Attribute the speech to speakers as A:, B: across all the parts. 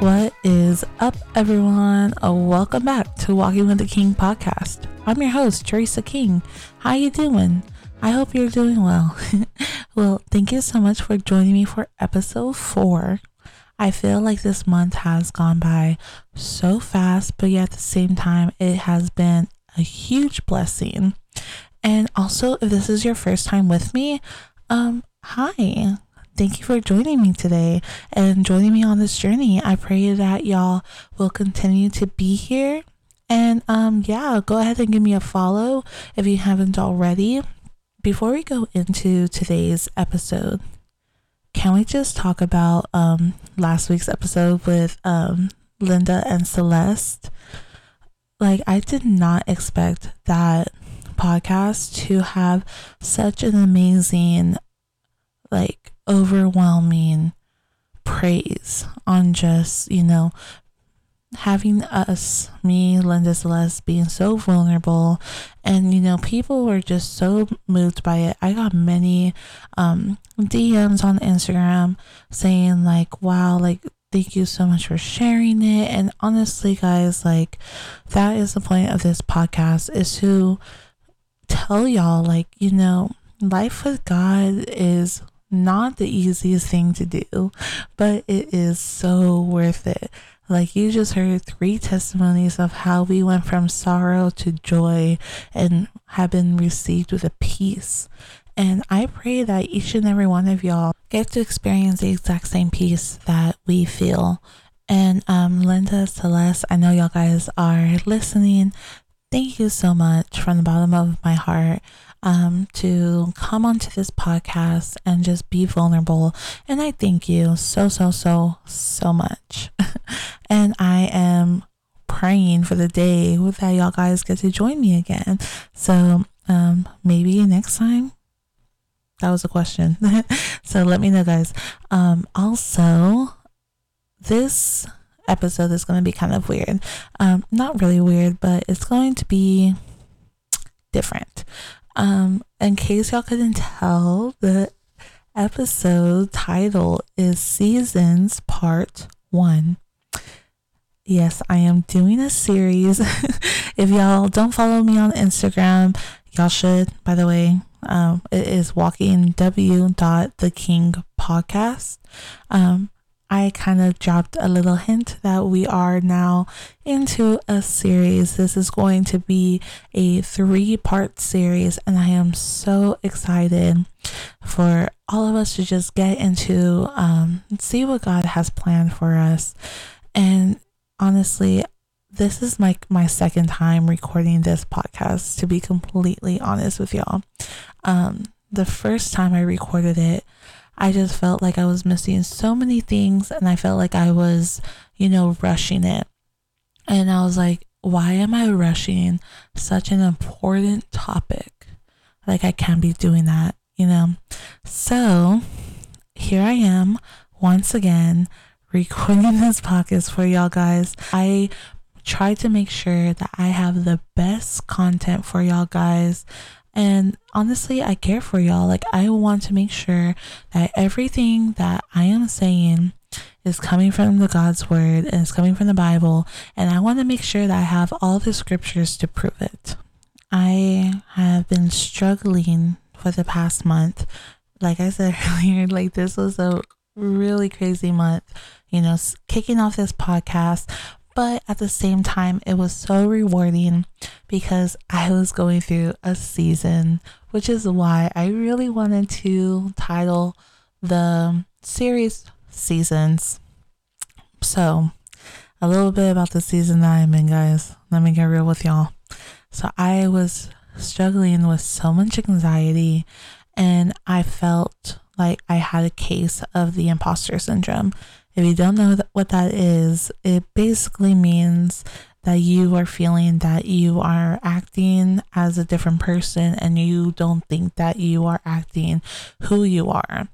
A: What is up, everyone? Uh, welcome back to Walking with the King podcast. I'm your host, Teresa King. How you doing? I hope you're doing well. well, thank you so much for joining me for episode four. I feel like this month has gone by so fast, but yet at the same time, it has been a huge blessing. And also, if this is your first time with me, um, hi thank you for joining me today and joining me on this journey. I pray that y'all will continue to be here. And um yeah, go ahead and give me a follow if you haven't already. Before we go into today's episode, can we just talk about um last week's episode with um Linda and Celeste? Like I did not expect that podcast to have such an amazing like overwhelming praise on just, you know, having us, me, Linda Celeste, being so vulnerable. And, you know, people were just so moved by it. I got many um, DMs on Instagram saying, like, wow, like, thank you so much for sharing it. And honestly, guys, like, that is the point of this podcast is to tell y'all, like, you know, life with God is not the easiest thing to do, but it is so worth it. Like you just heard three testimonies of how we went from sorrow to joy and have been received with a peace. And I pray that each and every one of y'all get to experience the exact same peace that we feel. And um, Linda, Celeste, I know y'all guys are listening. Thank you so much from the bottom of my heart um, to come onto this podcast and just be vulnerable. And I thank you so, so, so, so much. and I am praying for the day that y'all guys get to join me again. So um, maybe next time. That was a question. so let me know, guys. Um, also, this episode is going to be kind of weird. Um, not really weird, but it's going to be different. Um, in case y'all couldn't tell, the episode title is Seasons Part 1. Yes, I am doing a series. if y'all don't follow me on Instagram, y'all should, by the way. Um, it is walking w dot the king podcast. Um, I kind of dropped a little hint that we are now into a series. This is going to be a three part series, and I am so excited for all of us to just get into um, see what God has planned for us. And honestly, this is my, my second time recording this podcast, to be completely honest with y'all. Um, the first time I recorded it, I just felt like I was missing so many things and I felt like I was, you know, rushing it. And I was like, why am I rushing such an important topic? Like, I can't be doing that, you know? So, here I am once again recording this podcast for y'all guys. I try to make sure that I have the best content for y'all guys. And honestly, I care for y'all. Like, I want to make sure that everything that I am saying is coming from the God's word and it's coming from the Bible. And I want to make sure that I have all the scriptures to prove it. I have been struggling for the past month. Like I said earlier, like this was a really crazy month, you know, kicking off this podcast, but at the same time, it was so rewarding because I was going through a season, which is why I really wanted to title the series Seasons. So, a little bit about the season that I'm in, guys. Let me get real with y'all. So, I was struggling with so much anxiety, and I felt like I had a case of the imposter syndrome. If you don't know what that is, it basically means that you are feeling that you are acting as a different person and you don't think that you are acting who you are.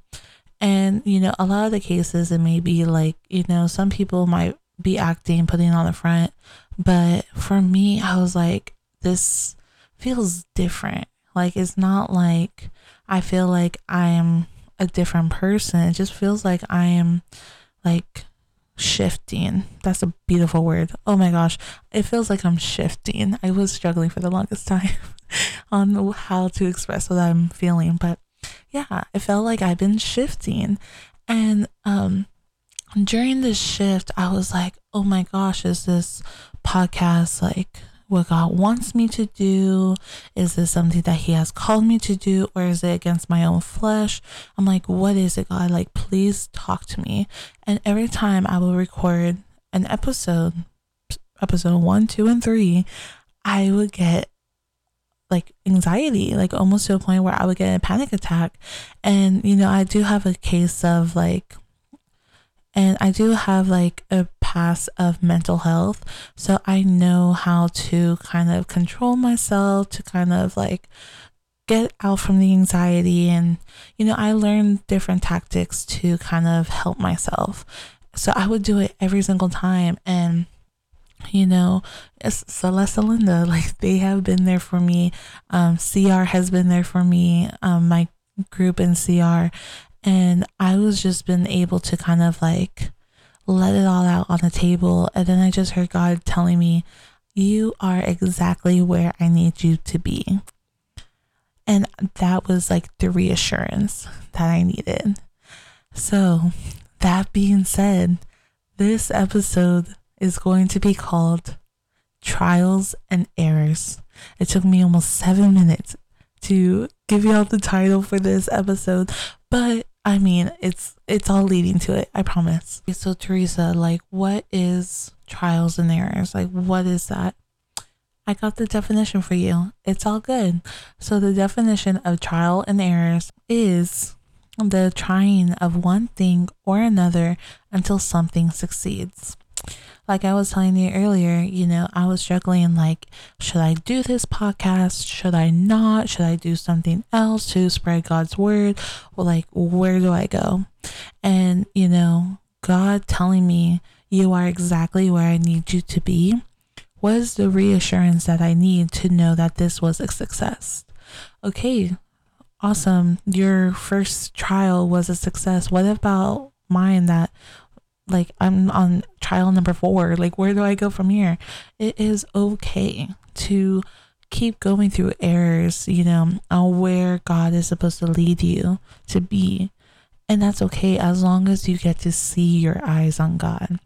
A: And, you know, a lot of the cases, it may be like, you know, some people might be acting, putting on the front. But for me, I was like, this feels different. Like, it's not like I feel like I am a different person. It just feels like I am like shifting. That's a beautiful word. Oh my gosh. It feels like I'm shifting. I was struggling for the longest time on how to express what I'm feeling, but yeah, it felt like I've been shifting. And um during this shift, I was like, "Oh my gosh, is this podcast like what God wants me to do? Is this something that He has called me to do, or is it against my own flesh? I'm like, what is it, God? Like, please talk to me. And every time I will record an episode, episode one, two, and three, I would get like anxiety, like almost to a point where I would get a panic attack. And, you know, I do have a case of like and I do have like a past of mental health. So I know how to kind of control myself to kind of like get out from the anxiety. And, you know, I learned different tactics to kind of help myself. So I would do it every single time. And, you know, Celeste Linda, like they have been there for me. Um, CR has been there for me. Um, my group in CR and I was just been able to kind of like let it all out on the table. And then I just heard God telling me, You are exactly where I need you to be. And that was like the reassurance that I needed. So, that being said, this episode is going to be called Trials and Errors. It took me almost seven minutes to give you all the title for this episode, but I mean, it's it's all leading to it. I promise. So Teresa, like, what is trials and errors? Like, what is that? I got the definition for you. It's all good. So the definition of trial and errors is the trying of one thing or another until something succeeds like I was telling you earlier, you know, I was struggling like, should I do this podcast? Should I not? Should I do something else to spread God's word? Or like, where do I go? And, you know, God telling me, you are exactly where I need you to be was the reassurance that I need to know that this was a success. Okay, awesome. Your first trial was a success. What about mine that like I'm on trial number four. Like, where do I go from here? It is okay to keep going through errors, you know, on where God is supposed to lead you to be. And that's okay as long as you get to see your eyes on God.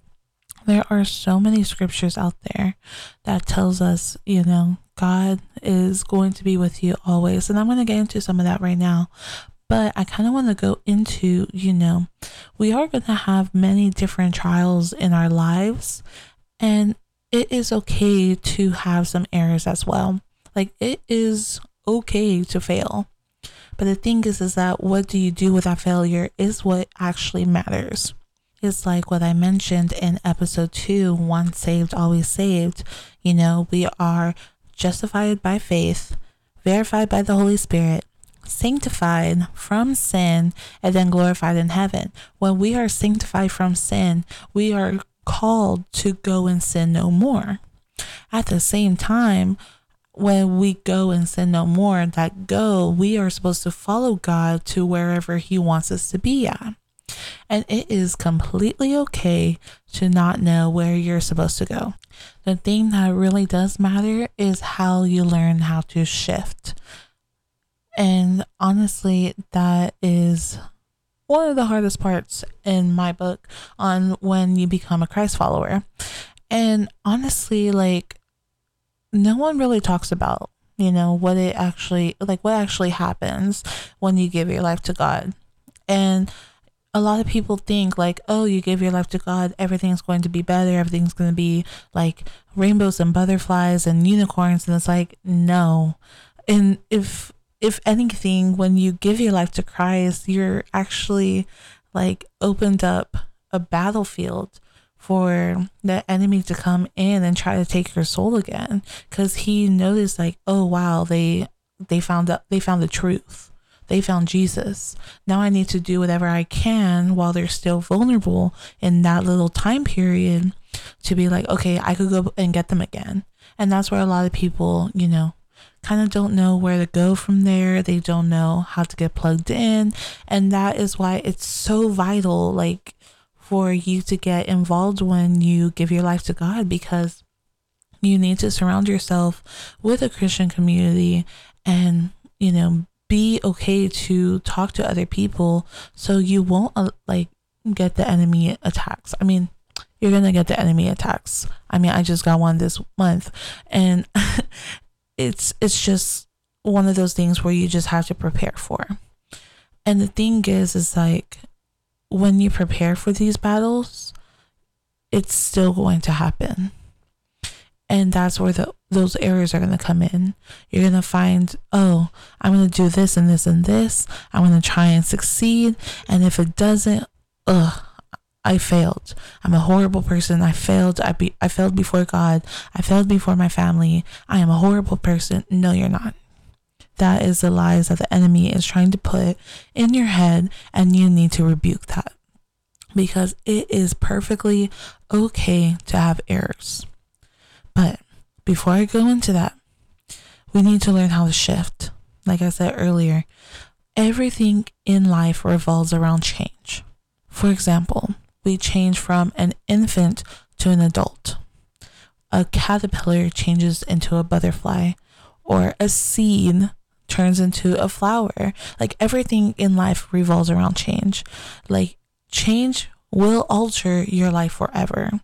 A: There are so many scriptures out there that tells us, you know, God is going to be with you always. And I'm going to get into some of that right now. But I kind of want to go into, you know, we are going to have many different trials in our lives, and it is okay to have some errors as well. Like, it is okay to fail. But the thing is, is that what do you do with that failure is what actually matters. It's like what I mentioned in episode two once saved, always saved. You know, we are justified by faith, verified by the Holy Spirit, sanctified from sin and then glorified in heaven. When we are sanctified from sin, we are called to go and sin no more. At the same time, when we go and sin no more, that go, we are supposed to follow God to wherever He wants us to be at. And it is completely okay to not know where you're supposed to go. The thing that really does matter is how you learn how to shift and honestly, that is one of the hardest parts in my book on when you become a Christ follower. And honestly, like, no one really talks about, you know, what it actually, like, what actually happens when you give your life to God. And a lot of people think like, oh, you give your life to God, everything's going to be better, everything's going to be like rainbows and butterflies and unicorns, and it's like, no. And if if anything, when you give your life to Christ, you're actually like opened up a battlefield for the enemy to come in and try to take your soul again. Because he noticed like oh wow they they found out they found the truth. They found jesus. Now i need to do whatever i can while they're still vulnerable in that little time period to be like, okay, I could go and get them again. And that's where a lot of people, you know, kind of don't know where to go from there. They don't know how to get plugged in. And that is why it's so vital, like, for you to get involved when you give your life to God because you need to surround yourself with a Christian community and, you know, be okay to talk to other people so you won't, uh, like, get the enemy attacks. I mean, you're to get the enemy attacks. I mean, I just got one this month and it's it's just one of those things where you just have to prepare for. And the thing is is like when you prepare for these battles, it's still going to happen. And that's where the those errors are going to come in. You're going to find, oh, I'm going to do this and this and this. I'm going to try and succeed. And if it doesn't, ugh, I failed. I'm a horrible person. I failed. I be I failed before God. I failed before my family. I am a horrible person. No, you're not. That is the lies that the enemy is trying to put in your head and you need to rebuke that. Because it is perfectly okay to have errors. But before I go into that, we need to learn how to shift. Like I said earlier, everything in life revolves around change. For example, we change from an infant to an adult. A caterpillar changes into a butterfly, or a seed turns into a flower. Like everything in life revolves around change. Like change will alter your life forever.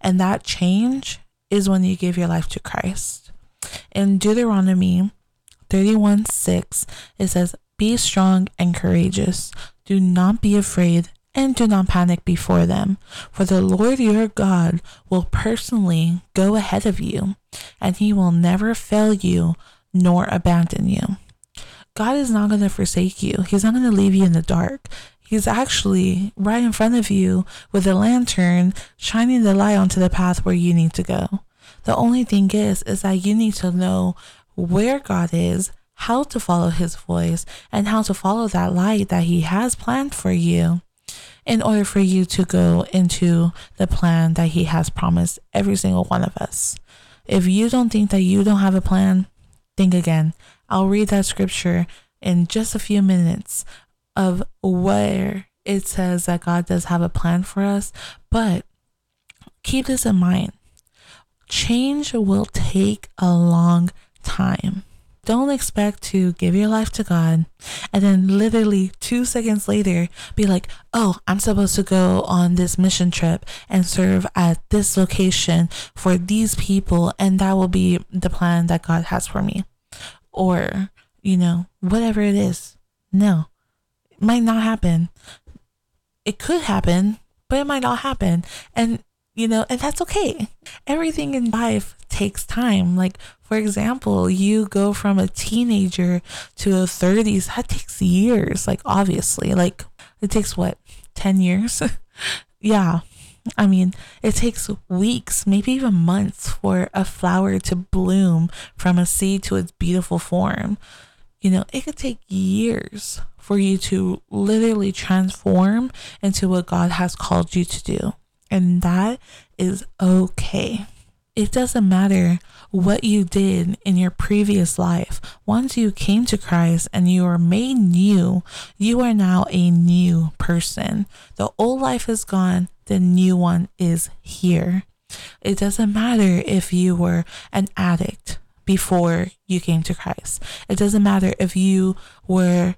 A: And that change is when you give your life to Christ. In Deuteronomy 31 6, it says, Be strong and courageous. Do not be afraid and do not panic before them, for the Lord your God will personally go ahead of you, and he will never fail you nor abandon you. God is not going to forsake you. He's not going to leave you in the dark. He's actually right in front of you with a lantern, shining the light onto the path where you need to go. The only thing is, is that you need to know where God is, how to follow his voice, and how to follow that light that he has planned for you in order for you to go into the plan that He has promised every single one of us. If you don't think that you don't have a plan, think again. I'll read that scripture in just a few minutes of where it says that God does have a plan for us, but keep this in mind. Change will take a long time. Don't expect to give your life to God and then literally two seconds later be like, oh, I'm supposed to go on this mission trip and serve at this location for these people, and that will be the plan that God has for me. Or, you know, whatever it is. No, it might not happen. It could happen, but it might not happen. And you know, and that's okay. Everything in life takes time. Like, for example, you go from a teenager to a 30s, that takes years. Like, obviously, like, it takes what, 10 years? yeah. I mean, it takes weeks, maybe even months for a flower to bloom from a seed to its beautiful form. You know, it could take years for you to literally transform into what God has called you to do. And that is okay. It doesn't matter what you did in your previous life. Once you came to Christ and you are made new, you are now a new person. The old life is gone, the new one is here. It doesn't matter if you were an addict before you came to Christ. It doesn't matter if you were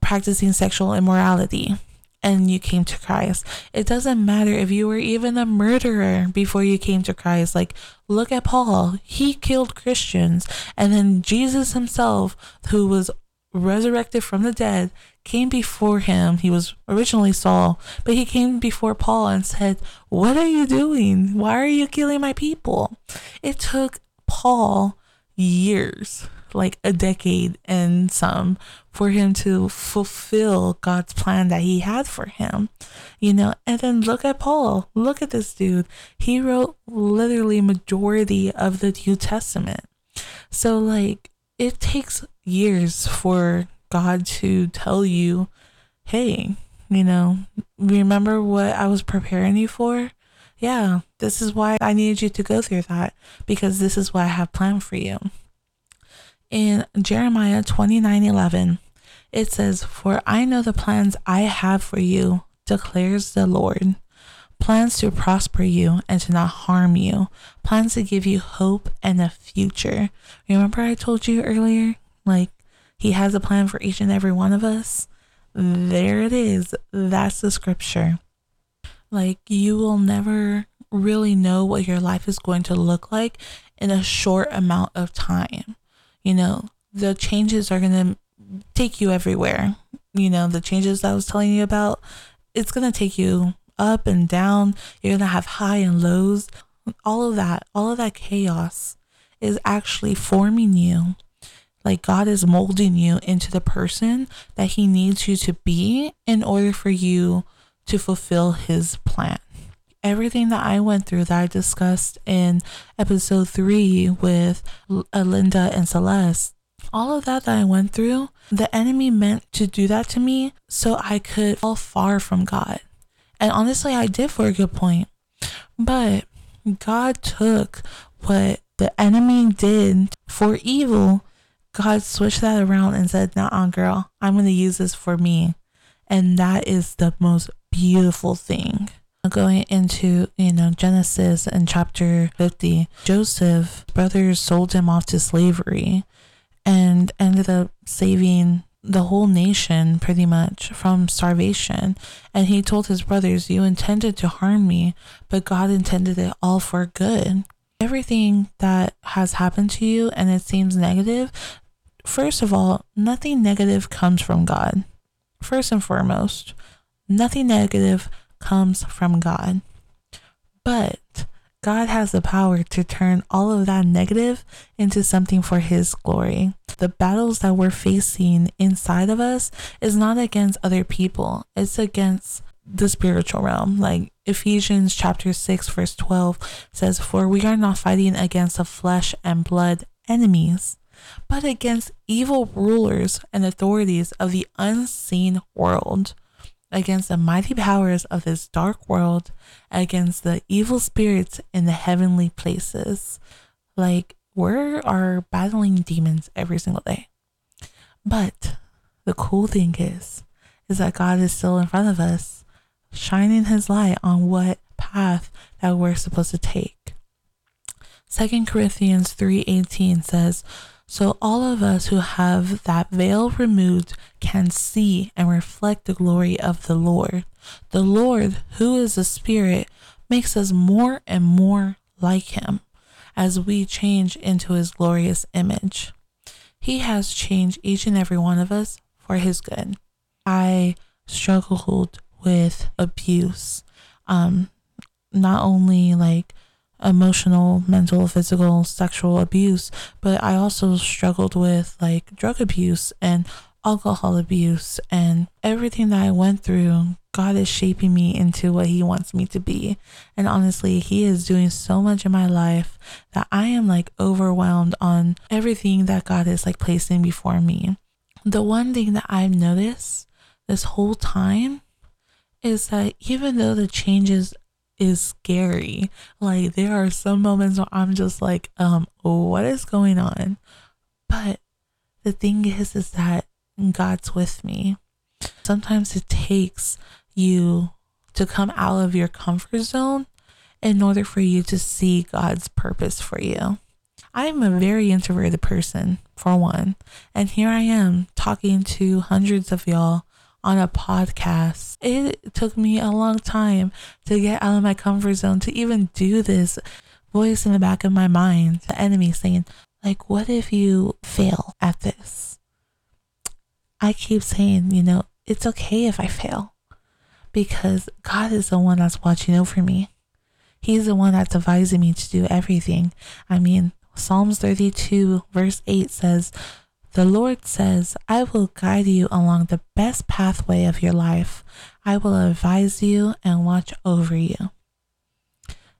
A: practicing sexual immorality and you came to Christ. It doesn't matter if you were even a murderer before you came to Christ. Like, look at Paul. He killed Christians. And then Jesus himself, who was resurrected from the dead, came before him. He was originally Saul, but he came before Paul and said, What are you doing? Why are you killing my people? It took Paul years like a decade and some for him to fulfill God's plan that he had for him. You know, and then look at Paul. Look at this dude. He wrote literally majority of the New Testament. So like it takes years for God to tell you, "Hey, you know, remember what I was preparing you for?" yeah, this is why I needed you to go through that because this is what I have planned for you. In Jeremiah 29 11, it says, For I know the plans I have for you, declares the Lord. Plans to prosper you and to not harm you, plans to give you hope and a future. Remember, I told you earlier, like, He has a plan for each and every one of us? There it is. That's the scripture. Like, you will never really know what your life is going to look like in a short amount of time. You know, the changes are going to take you everywhere. You know, the changes I was telling you about, it's going to take you up and down. You're going to have high and lows. All of that, all of that chaos is actually forming you. Like God is molding you into the person that He needs you to be in order for you to fulfill his plan. Everything that I went through that I discussed in episode three with uh, Linda and Celeste, all of that that I went through, the enemy meant to do that to me so I could fall far from God. And honestly, I did for a good point. But God took what the enemy did for evil, God switched that around and said, Nah, girl, I'm going to use this for me. And that is the most beautiful thing. Going into, you know, Genesis and chapter 50, Joseph brothers sold him off to slavery and ended up saving the whole nation pretty much from starvation. And he told his brothers, You intended to harm me, but God intended it all for good. Everything that has happened to you and it seems negative, first of all, nothing negative comes from God. First and foremost, Nothing negative comes from God. But God has the power to turn all of that negative into something for His glory. The battles that we're facing inside of us is not against other people, it's against the spiritual realm. Like Ephesians chapter 6, verse 12 says, For we are not fighting against the flesh and blood enemies, but against evil rulers and authorities of the unseen world against the mighty powers of this dark world, against the evil spirits in the heavenly places. Like, we are battling demons every single day. But the cool thing is, is that God is still in front of us, shining his light on what path that we're supposed to take. Second Corinthians 3:18 says, so all of us who have that veil removed can see and reflect the glory of the Lord. The Lord, who is the Spirit, makes us more and more like Him as we change into His glorious image. He has changed each and every one of us for His good. I struggled with abuse, um, not only like emotional, mental, physical, sexual abuse, but I also struggled with like drug abuse and alcohol abuse and everything that I went through. God is shaping me into what He wants me to be. And honestly, He is doing so much in my life that I am like overwhelmed on everything that God is like placing before me. The one thing that I've noticed this whole time is that even though the changes is scary. Like there are some moments where I'm just like, um, what is going on? But the thing is is that God's with me. Sometimes it takes you to come out of your comfort zone in order for you to see God's purpose for you. I'm a very introverted person, for one, and here I am talking to hundreds of y'all on a podcast. It took me a long time to get out of my comfort zone to even do this. Voice in the back of my mind, the enemy saying, like, what if you fail at this? I keep saying, you know, it's okay if I fail because God is the one that's watching over me. He's the one that's advising me to do everything. I mean, Psalms 32, verse 8 says, the Lord says, I will guide you along the best pathway of your life. I will advise you and watch over you.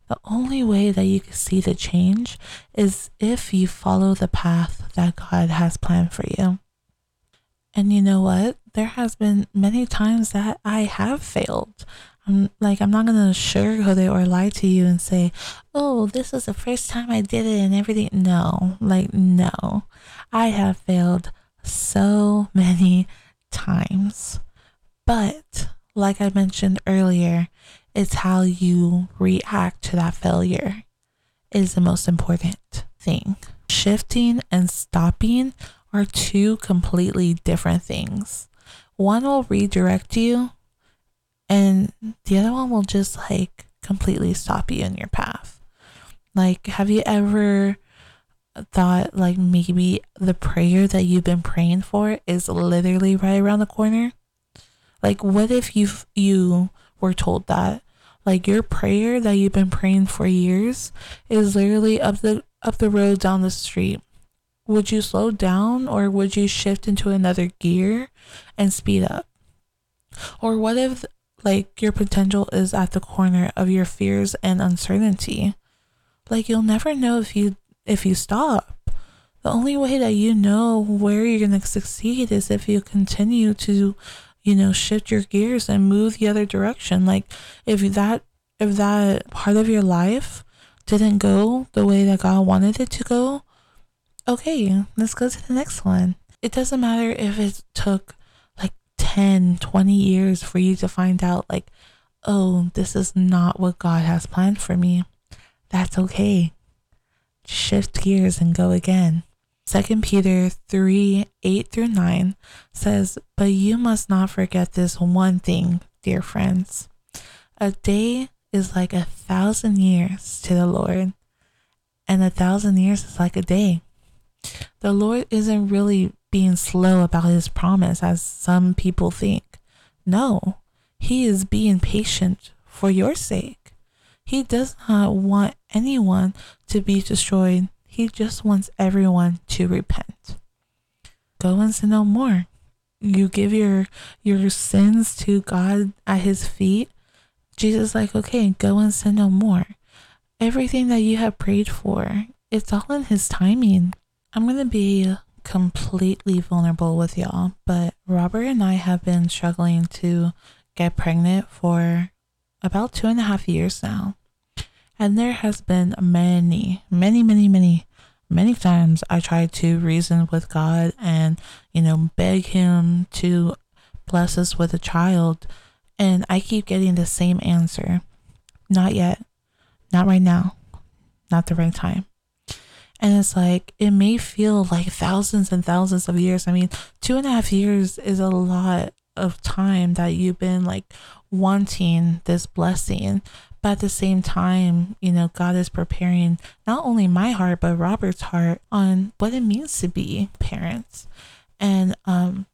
A: The only way that you can see the change is if you follow the path that God has planned for you. And you know what? There has been many times that I have failed. I'm like, I'm not gonna sugarcoat it or lie to you and say, oh, this was the first time I did it and everything. No, like, no. I have failed so many times. But, like I mentioned earlier, it's how you react to that failure is the most important thing. Shifting and stopping are two completely different things. One will redirect you, and the other one will just like completely stop you in your path. Like, have you ever thought like maybe the prayer that you've been praying for is literally right around the corner? Like, what if you you were told that like your prayer that you've been praying for years is literally up the up the road down the street? Would you slow down or would you shift into another gear and speed up? Or what if like your potential is at the corner of your fears and uncertainty? Like you'll never know if you if you stop. The only way that you know where you're going to succeed is if you continue to, you know, shift your gears and move the other direction. Like if that if that part of your life didn't go the way that God wanted it to go, okay, let's go to the next one. It doesn't matter if it took 10, 20 years for you to find out like, oh, this is not what God has planned for me. That's okay shift gears and go again. 2 Peter 3 8 through 9 says, But you must not forget this one thing, dear friends. A day is like a thousand years to the Lord, and a thousand years is like a day. The Lord isn't really being slow about his promise as some people think. No, he is being patient for your sake. He does not want anyone to be destroyed. He just wants everyone to repent. Go and sin no more. You give your your sins to God at his feet. Jesus like, okay, go and sin no more. Everything that you have prayed for, it's all in his timing. I'm gonna be completely vulnerable with y'all, but Robert and I have been struggling to get pregnant for about two and a half years now. And there has been many, many, many, many, many times I tried to reason with God and, you know, beg Him to bless us with a child. And I keep getting the same answer not yet, not right now, not the right time. And it's like, it may feel like thousands and thousands of years. I mean, two and a half years is a lot of time that you've been like wanting this blessing. But at the same time, you know, God is preparing not only my heart, but Robert's heart on what it means to be parents. And um,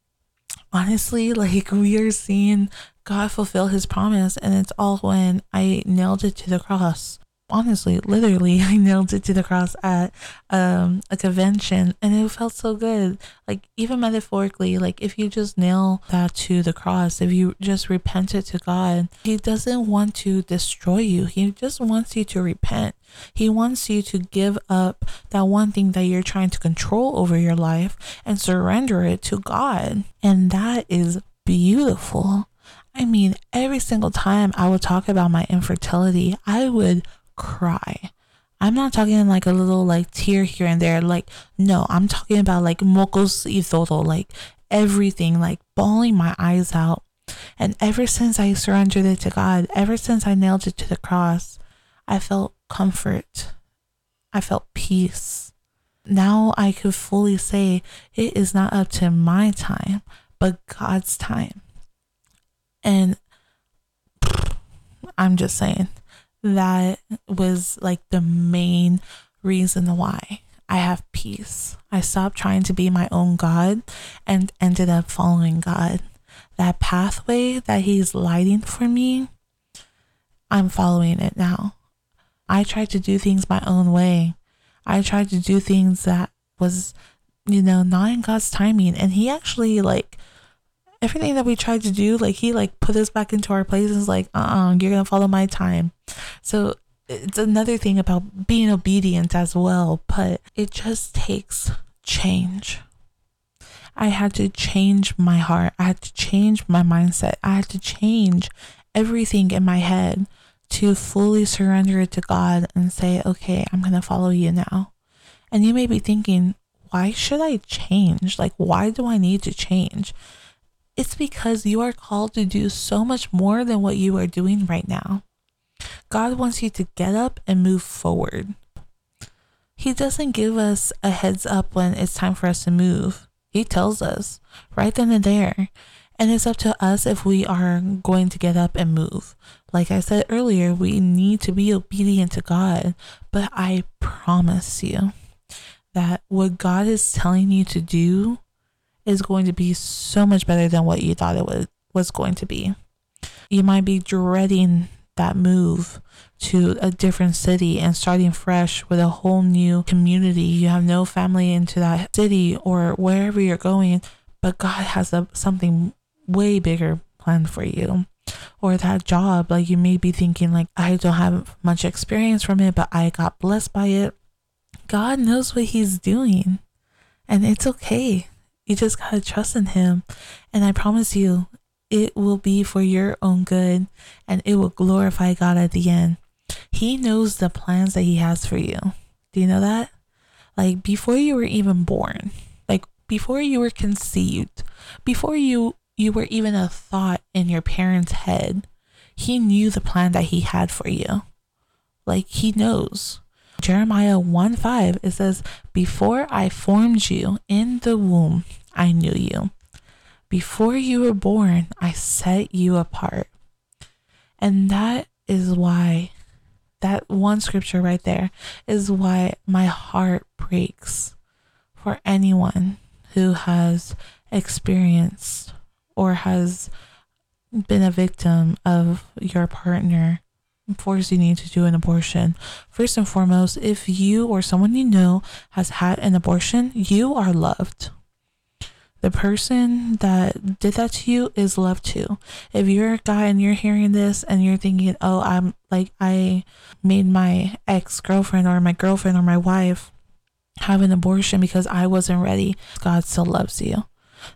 A: honestly, like we are seeing God fulfill his promise, and it's all when I nailed it to the cross honestly, literally, I nailed it to the cross at um, a convention and it felt so good. Like, even metaphorically, like if you just nail that to the cross, if you just repent it to God, He doesn't want to destroy you. He just wants you to repent. He wants you to give up that one thing that you're trying to control over your life and surrender it to God. And that is beautiful. I mean, every single time I would talk about my infertility, I would cry. I'm not talking like a little like tear here and there. Like, no, I'm talking about like mocos y like everything, like bawling my eyes out. And ever since I surrendered it to God, ever since I nailed it to the cross, I felt comfort. I felt peace. Now I could fully say it is not up to my time, but God's time. And I'm just saying, that was like the main reason why I have peace. I stopped trying to be my own God and ended up following God. That pathway that He's lighting for me, I'm following it now. I tried to do things my own way. I tried to do things that was, you know, not in God's timing. And He actually, like, everything that we tried to do, like he like put us back into our places, like, uh uh-uh, you're gonna follow my time. So it's another thing about being obedient as well, but it just takes change. I had to change my heart. I had to change my mindset. I had to change everything in my head to fully surrender it to God and say, okay, I'm going to follow you now. And you may be thinking, why should I change? Like, why do I need to change? It's because you are called to do so much more than what you are doing right now. God wants you to get up and move forward. He doesn't give us a heads up when it's time for us to move. He tells us right then and there. And it's up to us if we are going to get up and move. Like I said earlier, we need to be obedient to God. But I promise you that what God is telling you to do is going to be so much better than what you thought it was, was going to be. You might be dreading that move to a different city and starting fresh with a whole new community. You have no family into that city or wherever you're going, but God has a, something way bigger planned for you. Or that job, like you may be thinking, like, I don't have much experience from it, but I got blessed by it. God knows what He's doing, and it's okay. You just gotta trust in Him. And I promise you, it will be for your own good and it will glorify God at the end. He knows the plans that He has for you. Do you know that? Like before you were even born, like before you were conceived, before you you were even a thought in your parents' head, He knew the plan that He had for you. Like He knows. Jeremiah 1 5, it says, Before I formed you in the womb, I knew you. Before you were born, I set you apart. And that is why, that one scripture right there is why my heart breaks for anyone who has experienced or has been a victim of your partner forcing you need to do an abortion. First and foremost, if you or someone you know has had an abortion, you are loved. The person that did that to you is loved too. If you're a guy and you're hearing this and you're thinking, oh, I'm like, I made my ex girlfriend or my girlfriend or my wife have an abortion because I wasn't ready, God still loves you.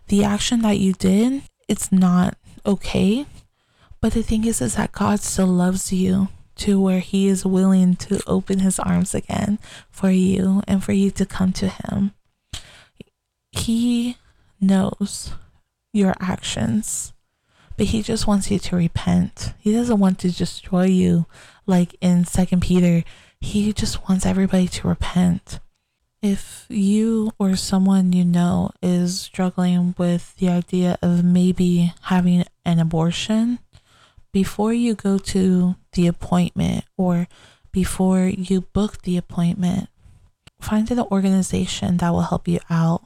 A: The action that you did, it's not okay but the thing is, is that God still loves you to where He is willing to open His arms again for you and for you to come to Him. He knows your actions, but He just wants you to repent. He doesn't want to destroy you like in Second Peter. He just wants everybody to repent. If you or someone you know is struggling with the idea of maybe having an abortion, before you go to the appointment or before you book the appointment, find an organization that will help you out.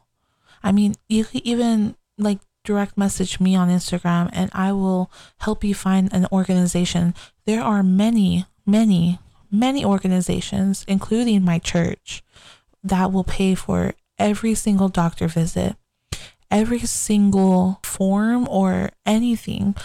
A: I mean, you could even like direct message me on Instagram and I will help you find an organization. There are many, many, many organizations, including my church, that will pay for every single doctor visit, every single form or anything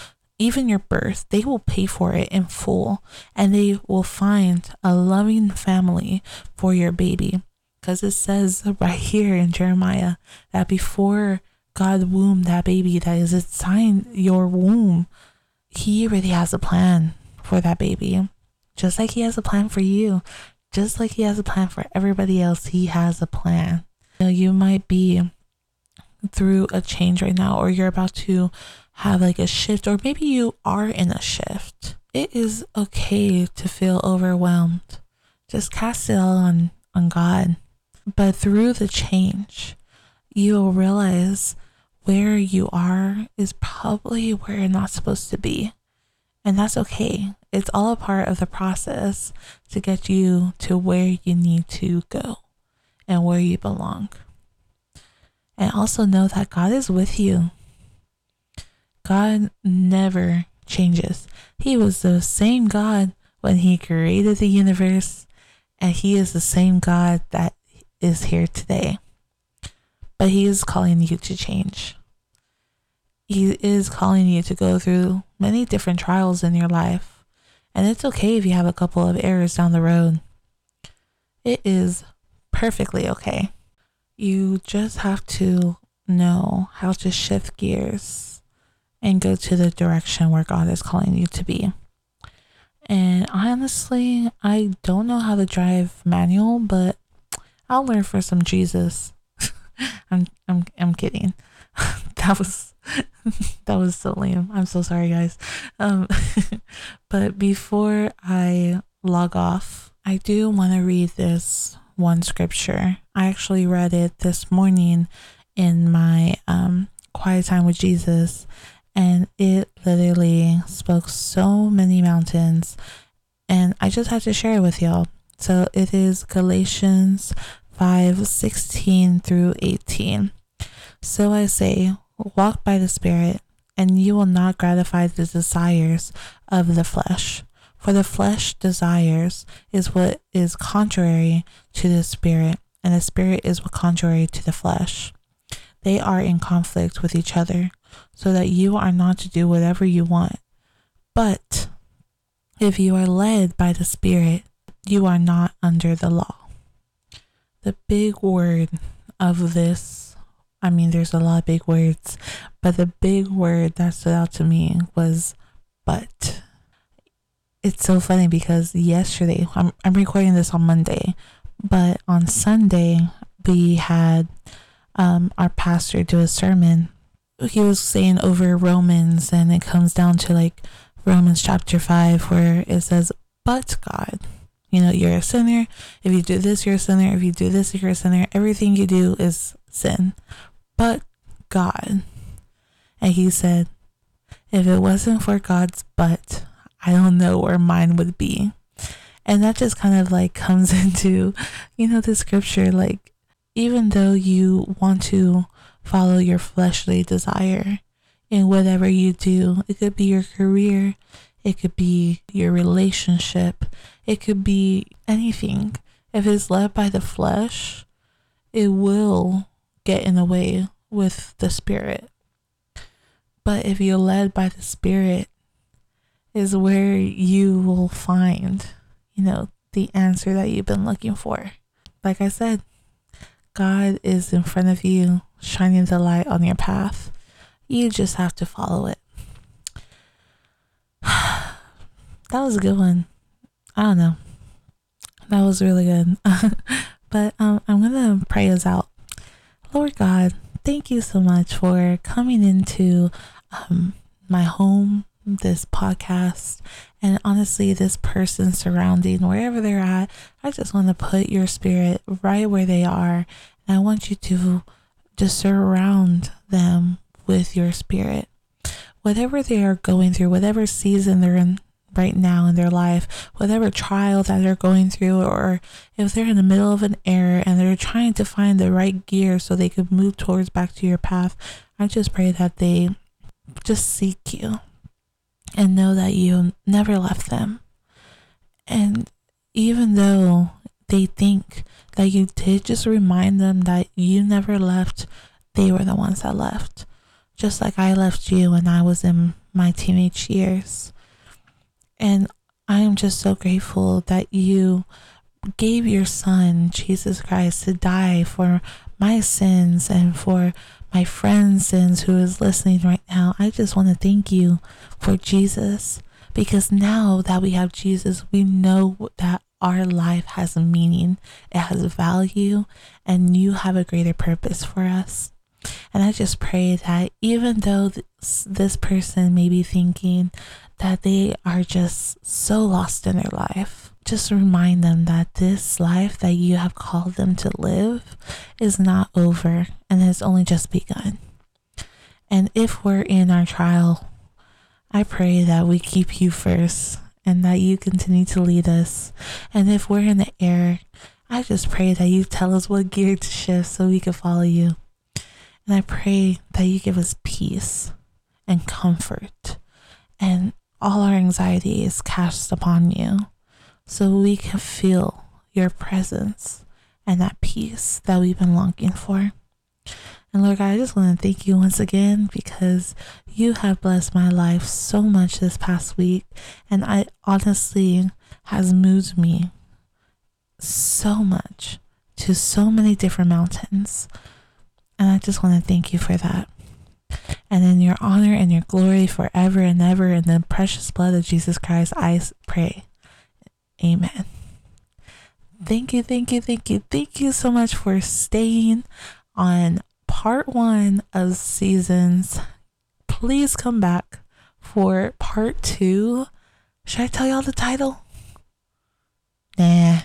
A: even your birth, they will pay for it in full and they will find a loving family for your baby. Because it says right here in Jeremiah that before God womb that baby that is inside your womb, He already has a plan for that baby. Just like He has a plan for you, just like He has a plan for everybody else, He has a plan. You, know, you might be through a change right now, or you're about to have like a shift, or maybe you are in a shift. It is okay to feel overwhelmed. Just cast it all on, on God. But through the change, you will realize where you are is probably where you're not supposed to be. And that's okay. It's all a part of the process to get you to where you need to go and where you belong. And also know that God is with you. God never changes. He was the same God when He created the universe, and He is the same God that is here today. But He is calling you to change. He is calling you to go through many different trials in your life. And it's okay if you have a couple of errors down the road. It is perfectly okay. You just have to know how to shift gears and go to the direction where God is calling you to be. And honestly, I don't know how to drive manual, but I'll learn for some Jesus. I'm I'm I'm kidding. that was that was so lame. I'm so sorry, guys. Um, but before I log off, I do want to read this one scripture. I actually read it this morning in my um, quiet time with Jesus, and it literally spoke so many mountains. And I just had to share it with y'all. So it is Galatians 5 16 through 18. So I say, walk by the Spirit, and you will not gratify the desires of the flesh. For the flesh desires is what is contrary to the Spirit, and the Spirit is what contrary to the flesh. They are in conflict with each other, so that you are not to do whatever you want. But if you are led by the Spirit, you are not under the law. The big word of this, I mean, there's a lot of big words, but the big word that stood out to me was but. It's so funny because yesterday, I'm, I'm recording this on Monday, but on Sunday, we had um, our pastor do a sermon. He was saying over Romans, and it comes down to like Romans chapter 5, where it says, But God. You know, you're a sinner. If you do this, you're a sinner. If you do this, you're a sinner. Everything you do is sin. But God. And he said, If it wasn't for God's but, I don't know where mine would be. And that just kind of like comes into, you know, the scripture. Like, even though you want to follow your fleshly desire in whatever you do, it could be your career, it could be your relationship, it could be anything. If it's led by the flesh, it will get in the way with the spirit. But if you're led by the spirit, is where you will find, you know, the answer that you've been looking for. Like I said, God is in front of you, shining the light on your path. You just have to follow it. that was a good one. I don't know. That was really good. but um, I'm going to pray us out. Lord God, thank you so much for coming into um, my home, this podcast, and honestly, this person surrounding wherever they're at. I just want to put your spirit right where they are. And I want you to just surround them with your spirit. Whatever they are going through, whatever season they're in right now in their life, whatever trial that they're going through, or if they're in the middle of an error and they're trying to find the right gear so they could move towards back to your path, I just pray that they just seek you and know that you never left them. And even though they think that you did, just remind them that you never left, they were the ones that left. Just like I left you when I was in my teenage years. And I am just so grateful that you gave your son, Jesus Christ, to die for my sins and for my friend's sins who is listening right now. I just want to thank you for Jesus because now that we have Jesus, we know that our life has meaning, it has value, and you have a greater purpose for us. And I just pray that even though this, this person may be thinking that they are just so lost in their life, just remind them that this life that you have called them to live is not over and has only just begun. And if we're in our trial, I pray that we keep you first and that you continue to lead us. And if we're in the air, I just pray that you tell us what gear to shift so we can follow you. And I pray that you give us peace and comfort and all our anxiety is cast upon you so we can feel your presence and that peace that we've been longing for. And Lord God, I just want to thank you once again because you have blessed my life so much this past week. And I honestly has moved me so much to so many different mountains. And I just want to thank you for that. And in your honor and your glory forever and ever, in the precious blood of Jesus Christ, I pray. Amen. Thank you, thank you, thank you, thank you so much for staying on part one of seasons. Please come back for part two. Should I tell y'all the title? Nah,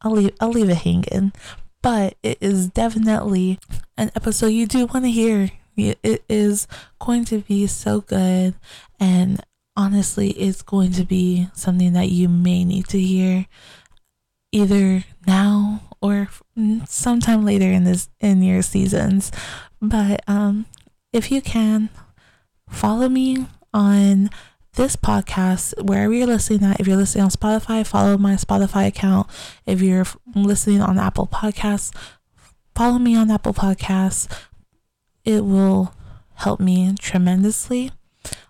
A: I'll leave I'll leave it hanging. But it is definitely an episode you do want to hear. It is going to be so good and honestly it's going to be something that you may need to hear either now or sometime later in this in your seasons. But um, if you can follow me on this podcast wherever you're listening at. If you're listening on Spotify, follow my Spotify account. If you're listening on Apple Podcasts, follow me on Apple Podcasts. It will help me tremendously.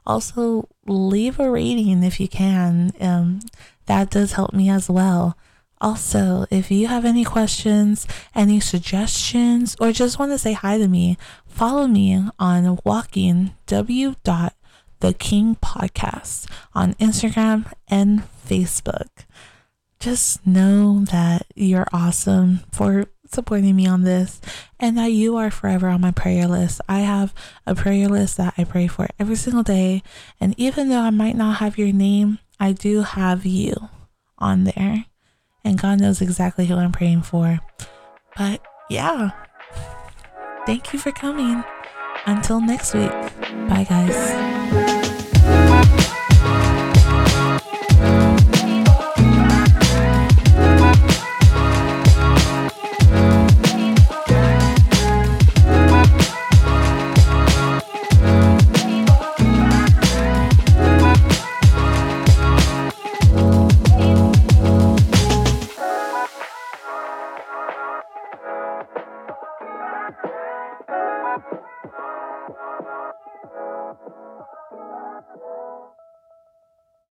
A: Also, leave a rating if you can. Um, that does help me as well. Also, if you have any questions, any suggestions, or just want to say hi to me, follow me on walking w dot the King Podcast on Instagram and Facebook. Just know that you're awesome for supporting me on this and that you are forever on my prayer list. I have a prayer list that I pray for every single day. And even though I might not have your name, I do have you on there and God knows exactly who I'm praying for. But yeah, thank you for coming. Until next week, bye guys.